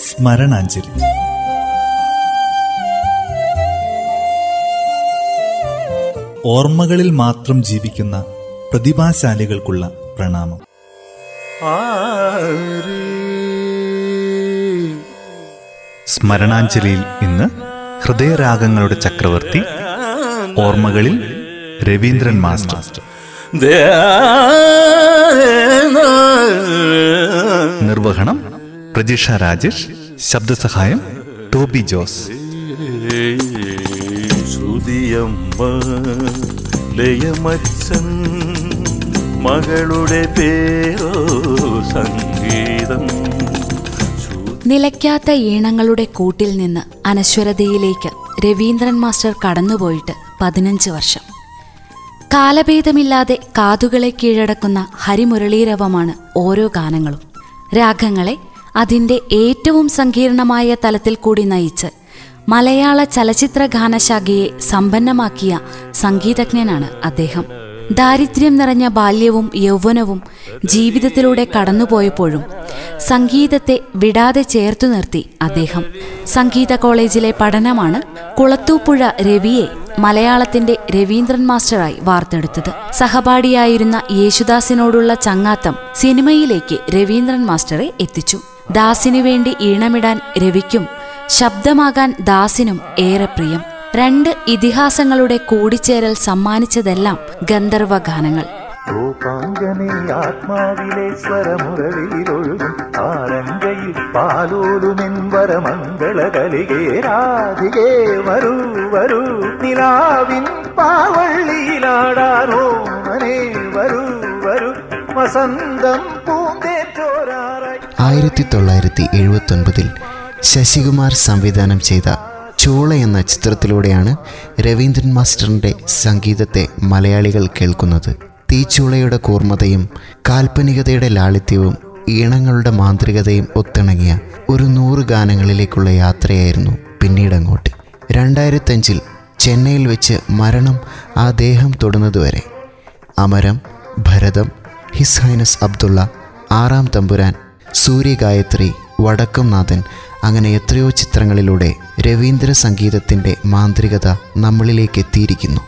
സ്മരണാഞ്ജലി. ഓർമ്മകളിൽ മാത്രം ജീവിക്കുന്ന പ്രതിഭാശാലികൾക്കുള്ള പ്രണാമം. സ്മരണാഞ്ജലിയിൽ ഇന്ന് ഹൃദയരാഗങ്ങളുടെ ചക്രവർത്തി ഓർമ്മകളിൽ രവീന്ദ്രൻ മാസ്റ്റർ. നിർവഹണം പ്രജിഷ രാജേഷ് ശബ്ദസഹായം ടോബി ജോസ്. ശ്രുതിയമ്മ ലയമച്ചൻ മകളുടെ പേരോ സംഗീതം. നിലയ്ക്കാത്ത ഈണങ്ങളുടെ കൂട്ടിൽ നിന്ന് അനശ്വരതയിലേക്ക് രവീന്ദ്രൻ മാസ്റ്റർ കടന്നുപോയിട്ട് പതിനഞ്ച് വർഷം. കാലഭേദമില്ലാതെ കാതുകളെ കീഴടക്കുന്ന ഹരിമുരളീരവമാണ് ഓരോ ഗാനങ്ങളും. രാഗങ്ങളെ അതിന്റെ ഏറ്റവും സങ്കീർണമായ തലത്തിൽ കൂടി നയിച്ച് മലയാള ചലച്ചിത്ര ഗാനശാഖയെ സമ്പന്നമാക്കിയ സംഗീതജ്ഞനാണ് അദ്ദേഹം. ദാരിദ്ര്യം നിറഞ്ഞ ബാല്യവും യൗവനവും ജീവിതത്തിലൂടെ കടന്നുപോയപ്പോഴും സംഗീതത്തെ വിടാതെ ചേർത്തു നിർത്തി അദ്ദേഹം. സംഗീത കോളേജിലെ പഠനമാണ് കുളത്തൂപ്പുഴ രവിയെ മലയാളത്തിന്റെ രവീന്ദ്രൻ മാസ്റ്ററായി വാർത്തെടുത്തത്. സഹപാഠിയായിരുന്ന യേശുദാസിനോടുള്ള ചങ്ങാത്തം സിനിമയിലേക്ക് രവീന്ദ്രൻ മാസ്റ്ററെ എത്തിച്ചു. ദാസിനു വേണ്ടി ഈണമിടാൻ രവിക്കും ശബ്ദമാകാൻ ദാസിനും ഏറെ പ്രിയം. രണ്ട് ഇതിഹാസങ്ങളുടെ കൂടിച്ചേരൽ സമ്മാനിച്ചതെല്ലാം ഗന്ധർവ ഗാനങ്ങൾ വരൂ വസന്തം പൂന്തേറ്റോരാറായി ആയിരത്തി തൊള്ളായിരത്തി എഴുപത്തൊൻപതിൽ ശശികുമാർ സംവിധാനം ചെയ്ത ചൂള എന്ന ചിത്രത്തിലൂടെയാണ് രവീന്ദ്രൻ മാസ്റ്ററിന്റെ സംഗീതത്തെ മലയാളികൾ കേൾക്കുന്നത്. തീച്ചൂളയുടെ കൂർമ്മതയും കാൽപ്പനികതയുടെ ലാളിത്യവും ഈണങ്ങളുടെ മാന്ത്രികതയും ഒത്തിണങ്ങിയ ഒരു നൂറ് ഗാനങ്ങളിലേക്കുള്ള യാത്രയായിരുന്നു പിന്നീടങ്ങോട്ട്. രണ്ടായിരത്തഞ്ചിൽ ചെന്നൈയിൽ വെച്ച് മരണം ആ ദേഹം തൊടുന്നതുവരെ. അമരം ഭരതം ഹിസ് ഹൈനസ് അബ്ദുള്ള ആറാം തമ്പുരാൻ സൂര്യഗായത്രി വടക്കുംനാഥൻ അങ്ങനെ എത്രയോ ചിത്രങ്ങളിലൂടെ രവീന്ദ്ര സംഗീതത്തിന്റെ മാന്ത്രികത നമ്മളിലേക്ക് എത്തിയിരിക്കുന്നു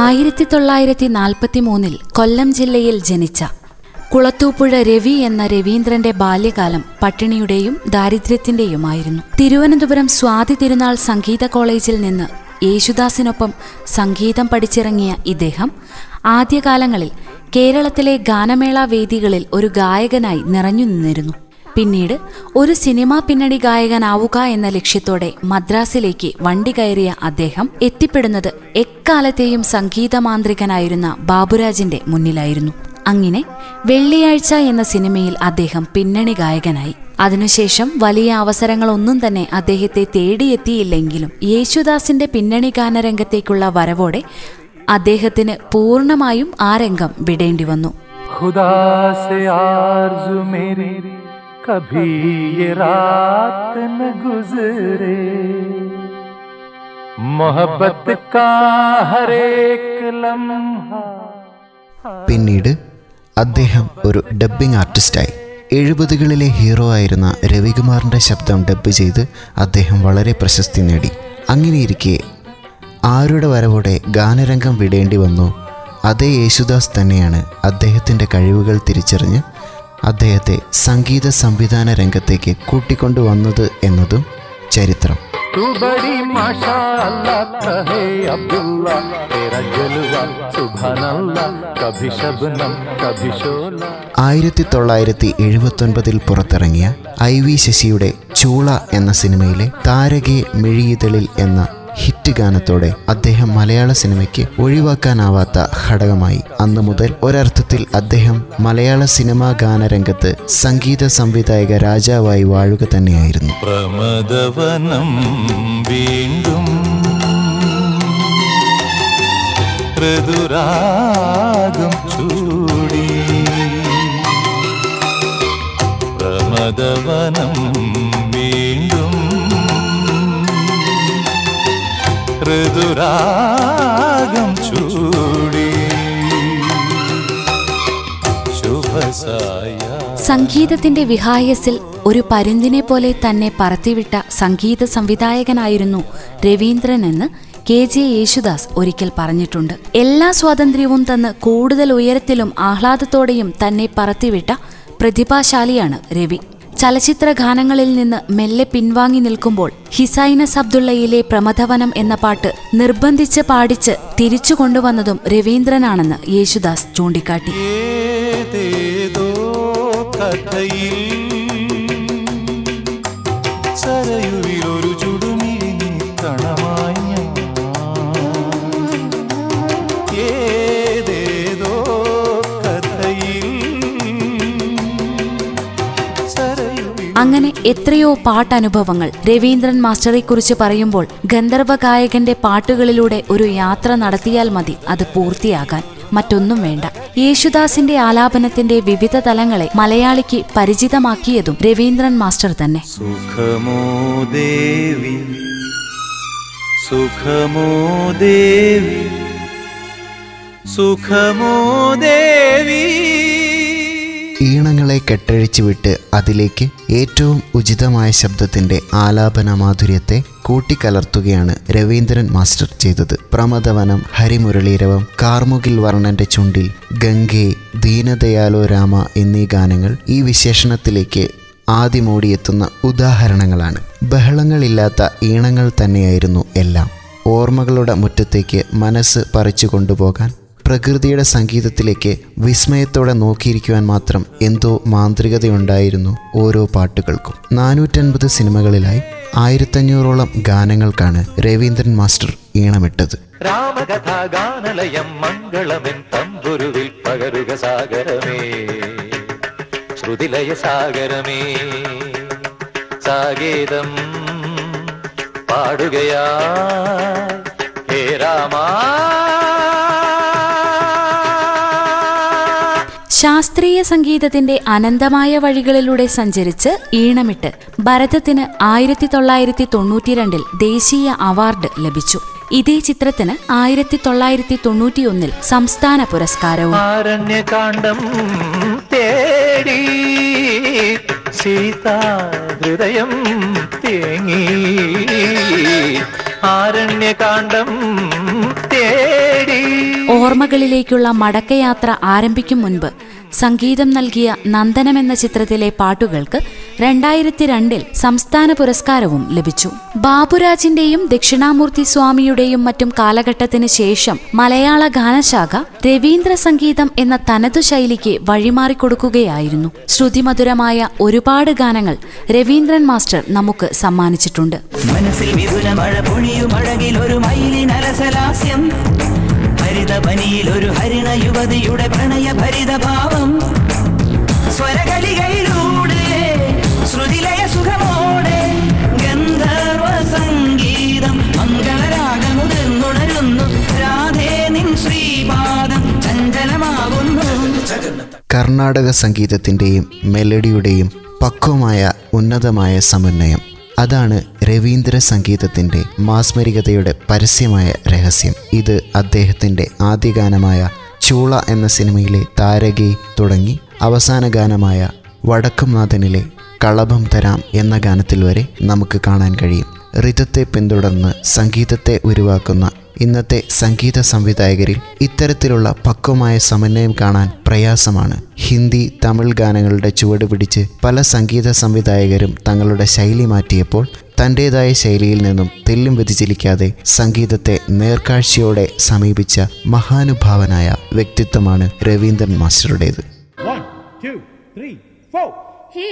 ആയിരത്തി തൊള്ളായിരത്തി നാൽപ്പത്തി മൂന്നിൽ കൊല്ലം ജില്ലയിൽ ജനിച്ച കുളത്തൂപ്പുഴ രവി എന്ന രവീന്ദ്രന്റെ ബാല്യകാലം പട്ടിണിയുടെയും ദാരിദ്ര്യത്തിന്റെയുമായിരുന്നു തിരുവനന്തപുരം സ്വാതി തിരുനാൾ സംഗീത കോളേജിൽ നിന്ന് യേശുദാസിനൊപ്പം സംഗീതം പഠിച്ചിറങ്ങിയ ഇദ്ദേഹം ആദ്യകാലങ്ങളിൽ കേരളത്തിലെ ഗാനമേള വേദികളിൽ ഒരു ഗായകനായി നിറഞ്ഞു നിന്നിരുന്നു. പിന്നീട് ഒരു സിനിമാ പിന്നണി ഗായകനാവുക എന്ന ലക്ഷ്യത്തോടെ മദ്രാസിലേക്ക് വണ്ടി കയറിയ അദ്ദേഹം എത്തിപ്പെടുന്നത് എക്കാലത്തെയും സംഗീതമാന്ത്രികനായിരുന്ന ബാബുരാജിന്റെ മുന്നിലായിരുന്നു. അങ്ങനെ വെള്ളിയാഴ്ച എന്ന സിനിമയിൽ അദ്ദേഹം പിന്നണി ഗായകനായി. അതിനുശേഷം വലിയ അവസരങ്ങളൊന്നും തന്നെ അദ്ദേഹത്തെ തേടിയെത്തിയില്ലെങ്കിലും യേശുദാസിന്റെ പിന്നണി ഗാനരംഗത്തേക്കുള്ള വരവോടെ അദ്ദേഹത്തിന് പൂർണമായും ആ രംഗം വിടേണ്ടി വന്നു. പിന്നീട് അദ്ദേഹം ഒരു ഡബ്ബിംഗ് ആർട്ടിസ്റ്റായി. എഴുപതുകളിലെ ഹീറോ ആയിരുന്ന രവികുമാറിന്റെ ശബ്ദം ഡബ്ബ് ചെയ്ത് അദ്ദേഹം വളരെ പ്രശസ്തി നേടി. അങ്ങനെയിരിക്കെ ആരുടെ വരവോടെ ഗാനരംഗം വിടേണ്ടി വന്നു അതേ യേശുദാസ് തന്നെയാണ് അദ്ദേഹത്തിന്റെ കഴിവുകൾ തിരിച്ചറിഞ്ഞ് അദ്ദേഹത്തെ സംഗീത സംവിധാന രംഗത്തേക്ക് കൂട്ടിക്കൊണ്ടുവന്നത് എന്നതും ചരിത്രം. तू बड़ी माशा अल्लाह कहे अब्दुल्ला तेरा जलवा सुभान अल्लाह कभी शबनम कभी शोला ആയിരത്തി തൊള്ളായിരത്തി എഴുപത്തൊൻപതിൽ പുറത്തിറങ്ങിയ ഐ വി ശശിയുടെ ചൂള എന്ന സിനിമയിലെ താരകെ മിഴിയിതളിൽ എന്ന ഹിറ്റ് ഗാനത്തോടെ അദ്ദേഹം മലയാള സിനിമയ്ക്ക് ഒഴിവാക്കാനാവാത്ത ഘടകമായി. അന്നു മുതൽ ഒരർത്ഥത്തിൽ അദ്ദേഹം മലയാള സിനിമാ ഗാനരംഗത്ത് സംഗീത സംവിധായക രാജാവായി വാഴുക തന്നെയായിരുന്നു. പ്രമദവനം വീണ്ടും ചൂടി. പ്രമദവനം മൃദുരാഗം ചൂടി. സംഗീതത്തിന്റെ വിഹായസിൽ ഒരു പരുന്തിനെ പോലെ തന്നെ പറത്തിവിട്ട സംഗീത സംവിധായകനായിരുന്നു രവീന്ദ്രൻ എന്ന് കെ ജെ യേശുദാസ് ഒരിക്കൽ പറഞ്ഞിട്ടുണ്ട്. എല്ലാ സ്വാതന്ത്ര്യവും തന്ന് കൂടുതൽ ഉയരത്തിലും ആഹ്ലാദത്തോടെയും തന്നെ പറത്തിവിട്ട പ്രതിഭാശാലിയാണ് രവി. ചലച്ചിത്ര ഗാനങ്ങളിൽ നിന്ന് മെല്ലെ പിൻവാങ്ങി നിൽക്കുമ്പോൾ ഹിസൈനസ് അബ്ദുള്ളയിലെ പ്രമഥവനം എന്ന പാട്ട് നിർബന്ധിച്ച് പാടിച്ച് തിരിച്ചു കൊണ്ടുവന്നതും രവീന്ദ്രനാണെന്ന് യേശുദാസ് ചൂണ്ടിക്കാട്ടി. അങ്ങനെ എത്രയോ പാട്ടനുഭവങ്ങൾ രവീന്ദ്രൻ മാസ്റ്ററെക്കുറിച്ച് പറയുമ്പോൾ ഗന്ധർവ ഗായകന്റെ പാട്ടുകളിലൂടെ ഒരു യാത്ര നടത്തിയാൽ മതി അത് പൂർത്തിയാകാൻ. മറ്റൊന്നും വേണ്ട. യേശുദാസിന്റെ ആലാപനത്തിന്റെ വിവിധ തലങ്ങളെ മലയാളിക്ക് പരിചിതമാക്കിയതും രവീന്ദ്രൻ മാസ്റ്റർ തന്നെ. സുഖമോ ദേവി സുഖമോ ദേവി സുഖമോ ദേവി. ഈണങ്ങളെ കെട്ടഴിച്ചു വിട്ട് അതിലേക്ക് ഏറ്റവും ഉചിതമായ ശബ്ദത്തിന്റെ ആലാപന മാധുര്യത്തെ കൂട്ടിക്കലർത്തുകയാണ് രവീന്ദ്രൻ മാസ്റ്റർ ചെയ്തത്. പ്രമദവനം ഹരിമുരളീരവം കാർമുകിൽ വർണന്റെ ചുണ്ടിൽ ഗംഗേ ദീനദയാലോ രാമ എന്നീ ഗാനങ്ങൾ ഈ വിശേഷണത്തിലേക്ക് ആദ്യമോടിയെത്തുന്ന ഉദാഹരണങ്ങളാണ്. ബഹളങ്ങളില്ലാത്ത ഈണങ്ങൾ തന്നെയായിരുന്നു എല്ലാം. ഓർമ്മകളുടെ മുറ്റത്തേക്ക് മനസ്സ് പറിച്ചു കൊണ്ടുപോകാൻ പ്രകൃതിയുടെ സംഗീതത്തിലേക്ക് വിസ്മയത്തോടെ നോക്കിയിരിക്കുവാൻ മാത്രം എന്തോ മാന്ത്രികതയുണ്ടായിരുന്നു ഓരോ പാട്ടുകൾക്കും. നാനൂറ്റൻപത് സിനിമകളിലായി ആയിരത്തഞ്ഞൂറോളം ഗാനങ്ങൾക്കാണ് രവീന്ദ്രൻ മാസ്റ്റർ ഈണമിട്ടത്. സാഗരമേ. ശ്രുതിലയ സാഗരമേ. പാടുകയാ. ഹേ രാമാ. ശാസ്ത്രീയ സംഗീതത്തിന്റെ അനന്തമായ വഴികളിലൂടെ സഞ്ചരിച്ച് ഈണമിട്ട് ഭരതത്തിന് ആയിരത്തി തൊള്ളായിരത്തി തൊണ്ണൂറ്റിരണ്ടിൽ ദേശീയ അവാർഡ് ലഭിച്ചു. ഇതേ ചിത്രത്തിന് ആയിരത്തി തൊള്ളായിരത്തി തൊണ്ണൂറ്റിയൊന്നിൽ സംസ്ഥാന പുരസ്കാരവും. തേടി ഹൃദയം തേങ്ങി. ആരണ്യകാന്ഡം തേടി ഓർമ്മകളിലേക്കുള്ള മടക്കയാത്ര ആരംഭിക്കും മുൻപ് സംഗീതം നൽകിയ നന്ദനം എന്ന ചിത്രത്തിലെ പാട്ടുകൾക്ക് രണ്ടായിരത്തി രണ്ടിൽ സംസ്ഥാന പുരസ്കാരവും ലഭിച്ചു. ബാബുരാജിന്റെയും ദക്ഷിണാമൂർത്തി സ്വാമിയുടെയും മറ്റും കാലഘട്ടത്തിന് ശേഷം മലയാള ഗാനശാഖ രവീന്ദ്ര സംഗീതം എന്ന തനതു ശൈലിക്ക് വഴിമാറിക്കൊടുക്കുകയായിരുന്നു ശ്രുതിമധുരമായ ഒരുപാട് ഗാനങ്ങൾ രവീന്ദ്രൻ മാസ്റ്റർ നമുക്ക് സമ്മാനിച്ചിട്ടുണ്ട്. മനസ്സിൽ അഴകിൽ ഒരു ഹരിണ യുവതിയുടെ പ്രണയ ഭരിത ഭാവം സ്വരകളികയിലൂടെ ശ്രുതിലയ സുഖമോടെ ഗന്ധർവ സംഗീതം മംഗളരാഗമുതിർന്നുണരുന്നു. രാധേ നിൻ ശ്രീപാദം ചഞ്ചലമാകുന്നു. കർണാടക സംഗീതത്തിന്റെയും മെലഡിയുടെയും പക്വമായ ഉന്നതമായ സമന്വയം. അതാണ് രവീന്ദ്ര സംഗീതത്തിന്റെ മാസ്മരികതയുടെ പരസ്യമായ രഹസ്യം. ഇത് അദ്ദേഹത്തിന്റെ ആദ്യ ഗാനമായ ചൂള എന്ന സിനിമയിലെ താരകി തുടങ്ങി അവസാന ഗാനമായ വടക്കുംനാഥനിലെ കളഭം തരാം എന്ന ഗാനത്തിൽ വരെ നമുക്ക് കാണാൻ കഴിയും. ഋതത്തെ പിന്തുടർന്ന് സംഗീതത്തെ ഉരുവാക്കുന്ന ഇന്നത്തെ സംഗീത സംവിധായകരിൽ ഇത്തരത്തിലുള്ള പക്വമായ സമന്വയം കാണാൻ പ്രയാസമാണ് ഹിന്ദി തമിഴ് ഗാനങ്ങളുടെ ചുവട് പിടിച്ച് പല സംഗീത സംവിധായകരും തങ്ങളുടെ ശൈലി മാറ്റിയപ്പോൾ തന്റേതായ ശൈലിയിൽ നിന്നും തെല്ലും വ്യതിചലിക്കാതെ സംഗീതത്തെ നേർക്കാഴ്ചയോടെ സമീപിച്ച മഹാനുഭാവനായ വ്യക്തിത്വമാണ് Raveendran മാസ്റ്ററുടേത് One, two, three, four. हे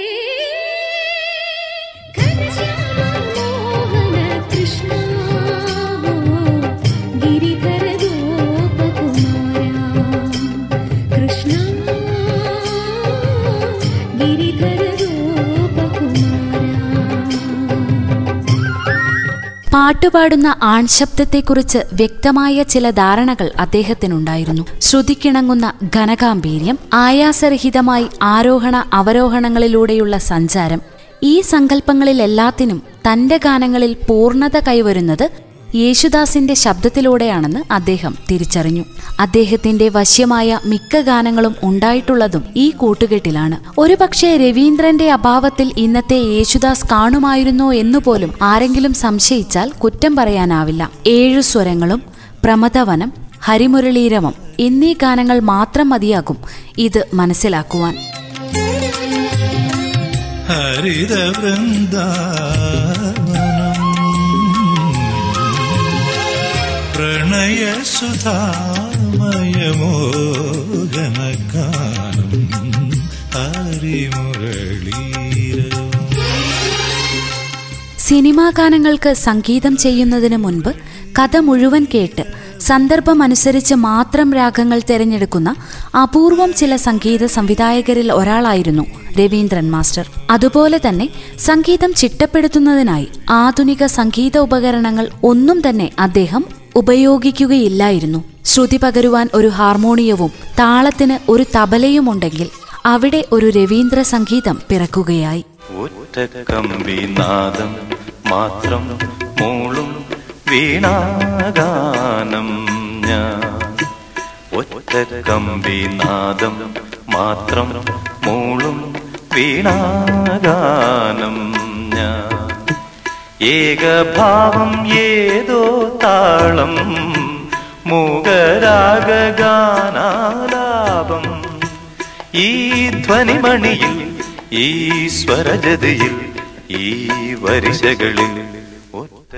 പാട്ടുപാടുന്ന ആൺശബ്ദത്തെക്കുറിച്ച് വ്യക്തമായ ചില ധാരണകൾ അദ്ദേഹത്തിനുണ്ടായിരുന്നു. ശ്രുതിക്കിണങ്ങുന്ന ഘനഗാംഭീര്യം ആയാസരഹിതമായി ആരോഹണ അവരോഹണങ്ങളിലൂടെയുള്ള സഞ്ചാരം ഈ സങ്കല്പങ്ങളിലെല്ലാത്തിനും തന്റെ ഗാനങ്ങളിൽ പൂർണത കൈവരുന്നത് യേശുദാസിന്റെ ശബ്ദത്തിലൂടെയാണെന്ന് അദ്ദേഹം തിരിച്ചറിഞ്ഞു. അദ്ദേഹത്തിന്റെ വശ്യമായ മിക്ക ഗാനങ്ങളും ഉണ്ടായിട്ടുള്ളതും ഈ കൂട്ടുകെട്ടിലാണ്. ഒരുപക്ഷെ രവീന്ദ്രന്റെ അഭാവത്തിൽ ഇന്നത്തെ യേശുദാസ് കാണുമായിരുന്നോ എന്നുപോലും ആരെങ്കിലും സംശയിച്ചാൽ കുറ്റം പറയാനാവില്ല. ഏഴു സ്വരങ്ങളും പ്രമദവനം ഹരിമുരളീരവം എന്നീ ഗാനങ്ങൾ മാത്രം മതിയാകും ഇത് മനസ്സിലാക്കുവാൻ. ഹരിത സിനിമാ ഗാനങ്ങൾക്ക് സംഗീതം ചെയ്യുന്നതിന് മുൻപ് കഥ മുഴുവൻ കേട്ട് സന്ദർഭമനുസരിച്ച് മാത്രം രാഗങ്ങൾ തിരഞ്ഞെടുക്കുന്ന അപൂർവം ചില സംഗീത സംവിധായകരിൽ ഒരാളായിരുന്നു രവീന്ദ്രൻ മാസ്റ്റർ. അതുപോലെ തന്നെ സംഗീതം ചിട്ടപ്പെടുത്തുന്നതിനായി ആധുനിക സംഗീത ഉപകരണങ്ങൾ ഒന്നും തന്നെ അദ്ദേഹം ഉപയോഗിക്കുകയില്ലായിരുന്നു. ശ്രുതി പകരുവാൻ ഒരു ഹാർമോണിയവും താളത്തിന് ഒരു തബലയുമുണ്ടെങ്കിൽ അവിടെ ഒരു രവീന്ദ്ര സംഗീതം പിറക്കുകയായി മാത്രം മൂളും വീണാഗാനം ഞാൻ. മാത്രം മൂളും വീണാഗാനം ഞാൻ. ഏകഭാവം ഏതോ താളം മൂകരാഗാനാലാപം ഈ ധ്വനിമണിയിൽ ഈ സ്വരജതയിൽ ഈ വരിശകളിൽ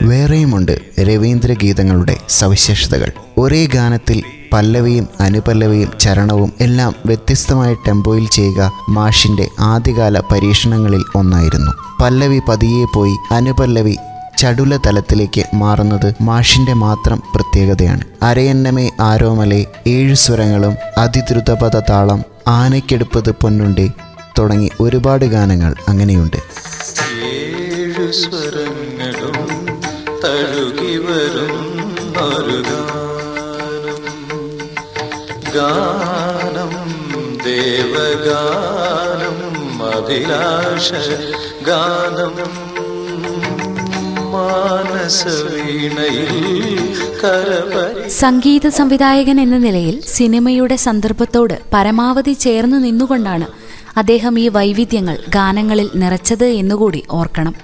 വേറെയുമുണ്ട് രവീന്ദ്രഗീതങ്ങളുടെ സവിശേഷതകൾ. ഒരേ ഗാനത്തിൽ പല്ലവിയും അനുപല്ലവിയും ചരണവും എല്ലാം വ്യത്യസ്തമായ ടെമ്പോയിൽ ചെയ്യുക മാഷിന്റെ ആദ്യകാല പരീക്ഷണങ്ങളിൽ ഒന്നായിരുന്നു. പല്ലവി പതിയെ പോയി അനുപല്ലവി ചടുല തലത്തിലേക്ക് മാറുന്നത് മാഷിന്റെ മാത്രം പ്രത്യേകതയാണ്. അരയന്നമേ ആരോമലെ ഏഴു സ്വരങ്ങളും അതിദ്രുതപഥ താളം ആനയ്ക്കെടുപ്പത് പൊന്നുണ്ടേ തുടങ്ങി ഒരുപാട് ഗാനങ്ങൾ അങ്ങനെയുണ്ട്. ഏഴു സ്വരങ്ങളും തഴുകി വരും ഒരു ഗാനം ഗാനം ദേവഗാനം അഭിലാഷ ഗാനം സംഗീത സംവിധായകൻ എന്ന നിലയിൽ സിനിമയുടെ സന്ദർഭത്തോട് പരമാവധി ചേർന്ന് നിന്നുകൊണ്ടാണ് അദ്ദേഹം ഈ വൈവിധ്യങ്ങൾ ഗാനങ്ങളിൽ നിറച്ചത് എന്നുകൂടി ഓർക്കണം.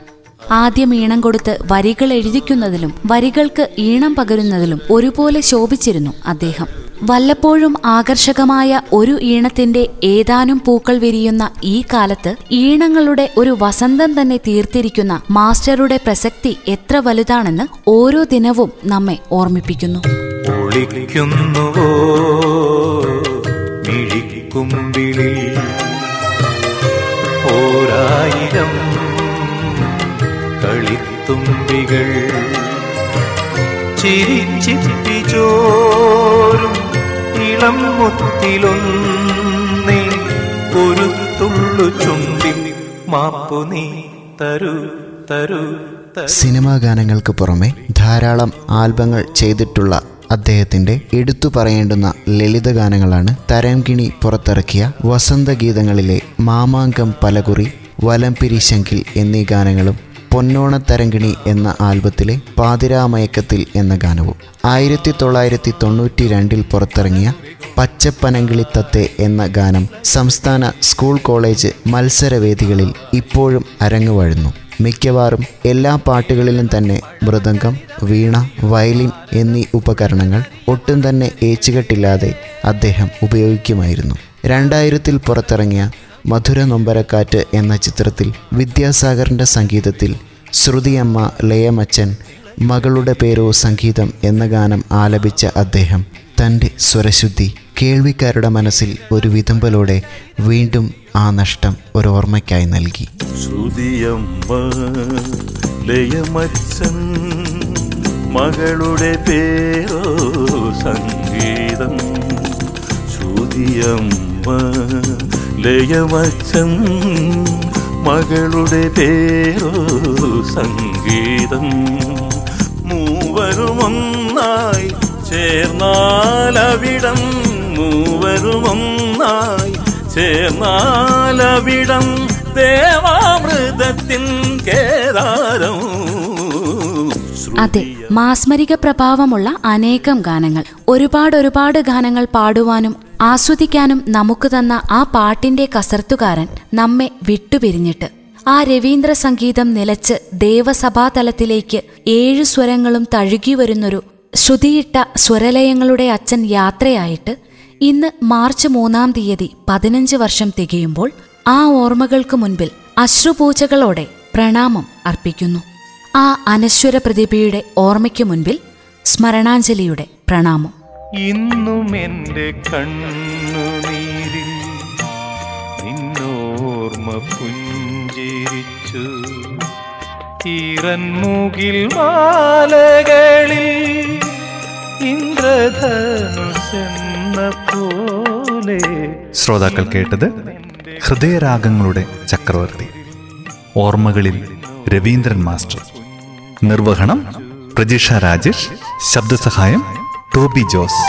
ആദ്യം ഈണം കൊടുത്ത് വരികൾ എഴുതിക്കുന്നതിലും വരികൾക്ക് ഈണം പകരുന്നതിലും ഒരുപോലെ ശോഭിച്ചിരുന്നു അദ്ദേഹം. വല്ലപ്പോഴും ആകർഷകമായ ഒരു ഈണത്തിന്റെ ഏതാനും പൂക്കൾ വിരിയുന്ന ഈ കാലത്ത് ഈണങ്ങളുടെ ഒരു വസന്തം തന്നെ തീർത്തിരിക്കുന്ന മാസ്റ്ററുടെ പ്രസക്തി എത്ര വലുതാണെന്ന് ഓരോ ദിനവും നമ്മെ ഓർമ്മിപ്പിക്കുന്നു. കളിത്തുമ്പികൾ ചിരിച്ചിപ്പിച്ചോരും ഇളം മുത്തിലൊന്നേ ഒരു ചുണ്ടി മാപ്പു നീ തരു തരൂ സിനിമാ ഗാനങ്ങൾക്ക് പുറമെ ധാരാളം ആൽബങ്ങൾ ചെയ്തിട്ടുള്ള അദ്ദേഹത്തിന്റെ എടുത്തു പറയേണ്ടുന്ന ലളിത ഗാനങ്ങളാണ് തരംകിണി പുറത്തിറക്കിയ വസന്തഗീതങ്ങളിലെ മാമാങ്കം പലകുറി വലംപിരി ശങ്കിൽ എന്നീ ഗാനങ്ങളും പൊന്നോണത്തരങ്കിണി എന്ന ആൽബത്തിലെ പാതിരാമയക്കത്തിൽ എന്ന ഗാനവും ആയിരത്തി തൊള്ളായിരത്തി തൊണ്ണൂറ്റി രണ്ടിൽ പുറത്തിറങ്ങിയ പച്ചപ്പനങ്കിളിത്തത്തെ എന്ന ഗാനം സംസ്ഥാന സ്കൂൾ കോളേജ് മത്സരവേദികളിൽ ഇപ്പോഴും അരങ്ങുവഴുന്നു. മിക്കവാറും എല്ലാ പാട്ടുകളിലും തന്നെ മൃദംഗം വീണ വയലിൻ എന്നീ ഉപകരണങ്ങൾ ഒട്ടും തന്നെ ഏച്ചുകെട്ടില്ലാതെ അദ്ദേഹം ഉപയോഗിക്കുമായിരുന്നു. രണ്ടായിരത്തിൽ പുറത്തിറങ്ങിയ മധുര നൊമ്പരക്കാറ്റ് എന്ന ചിത്രത്തിൽ വിദ്യാസാഗറിന്റെ സംഗീതത്തിൽ ശ്രുതിയമ്മ ലയമച്ചൻ മകളുടെ പേരോ സംഗീതം എന്ന ഗാനം ആലപിച്ച അദ്ദേഹം തന്റെ സ്വരശുദ്ധി കേൾവിക്കാരുടെ മനസ്സിൽ ഒരു വിതമ്പലോടെ വീണ്ടും ആ നഷ്ടം ഒരു ഓർമ്മയ്ക്കായി നൽകി. മകളുടെ പേരോ സംഗീതം. ശ്രുതിയമ്മ ലയമച്ചൻ മകളുടെ പേരോ സംഗീതം. മൂവരുമൊന്നായി ചേർന്നാലവിടം മൂവരുമൊന്നായി ചേർന്നാലവിടം ദേവാമൃതത്തിൻ കേദാരം. അതെ മാസ്മരിക പ്രഭാവമുള്ള അനേകം ഗാനങ്ങൾ. ഒരുപാട് ഒരുപാട് ഗാനങ്ങൾ പാടുവാനും ആസ്വദിക്കാനും നമുക്ക് തന്ന ആ പാട്ടിന്റെ കസർത്തുകാരൻ നമ്മെ വിട്ടുപിരിഞ്ഞിട്ട്. ആ രവീന്ദ്ര സംഗീതം നിലച്ച് ദേവസഭാതലത്തിലേക്ക് ഏഴു സ്വരങ്ങളും തഴുകി വരുന്നൊരു ശ്രുതിയിട്ട സ്വരലയങ്ങളുടെ അച്ഛൻ യാത്രയായിട്ട് ഇന്ന് മാർച്ച് മൂന്നാം തീയതി പതിനഞ്ച് വർഷം തികയുമ്പോൾ ആ ഓർമ്മകൾക്ക് മുൻപിൽ അശ്രുപൂജകളോടെ പ്രണാമം അർപ്പിക്കുന്നു. ആ അനശ്വര പ്രതിഭയുടെ ഓർമ്മയ്ക്ക് മുൻപിൽ സ്മരണാഞ്ജലിയുടെ പ്രണാമം. ഇന്നും എന്റെ കണ്ണുനീരിൽ നിന്നോർമ്മ പുഞ്ചിരിച്ചു. ഈറൻമുകിൽ മാലകളിൽ പോലെ ശ്രോതാക്കൾ കേട്ടത് ഹൃദയരാഗങ്ങളുടെ ചക്രവർത്തി ഓർമ്മകളിൽ രവീന്ദ്രൻ മാസ്റ്റർ. നിർവഹണം പ്രജിഷ രാജേഷ് ശബ്ദസഹായം ടോബി ജോസ്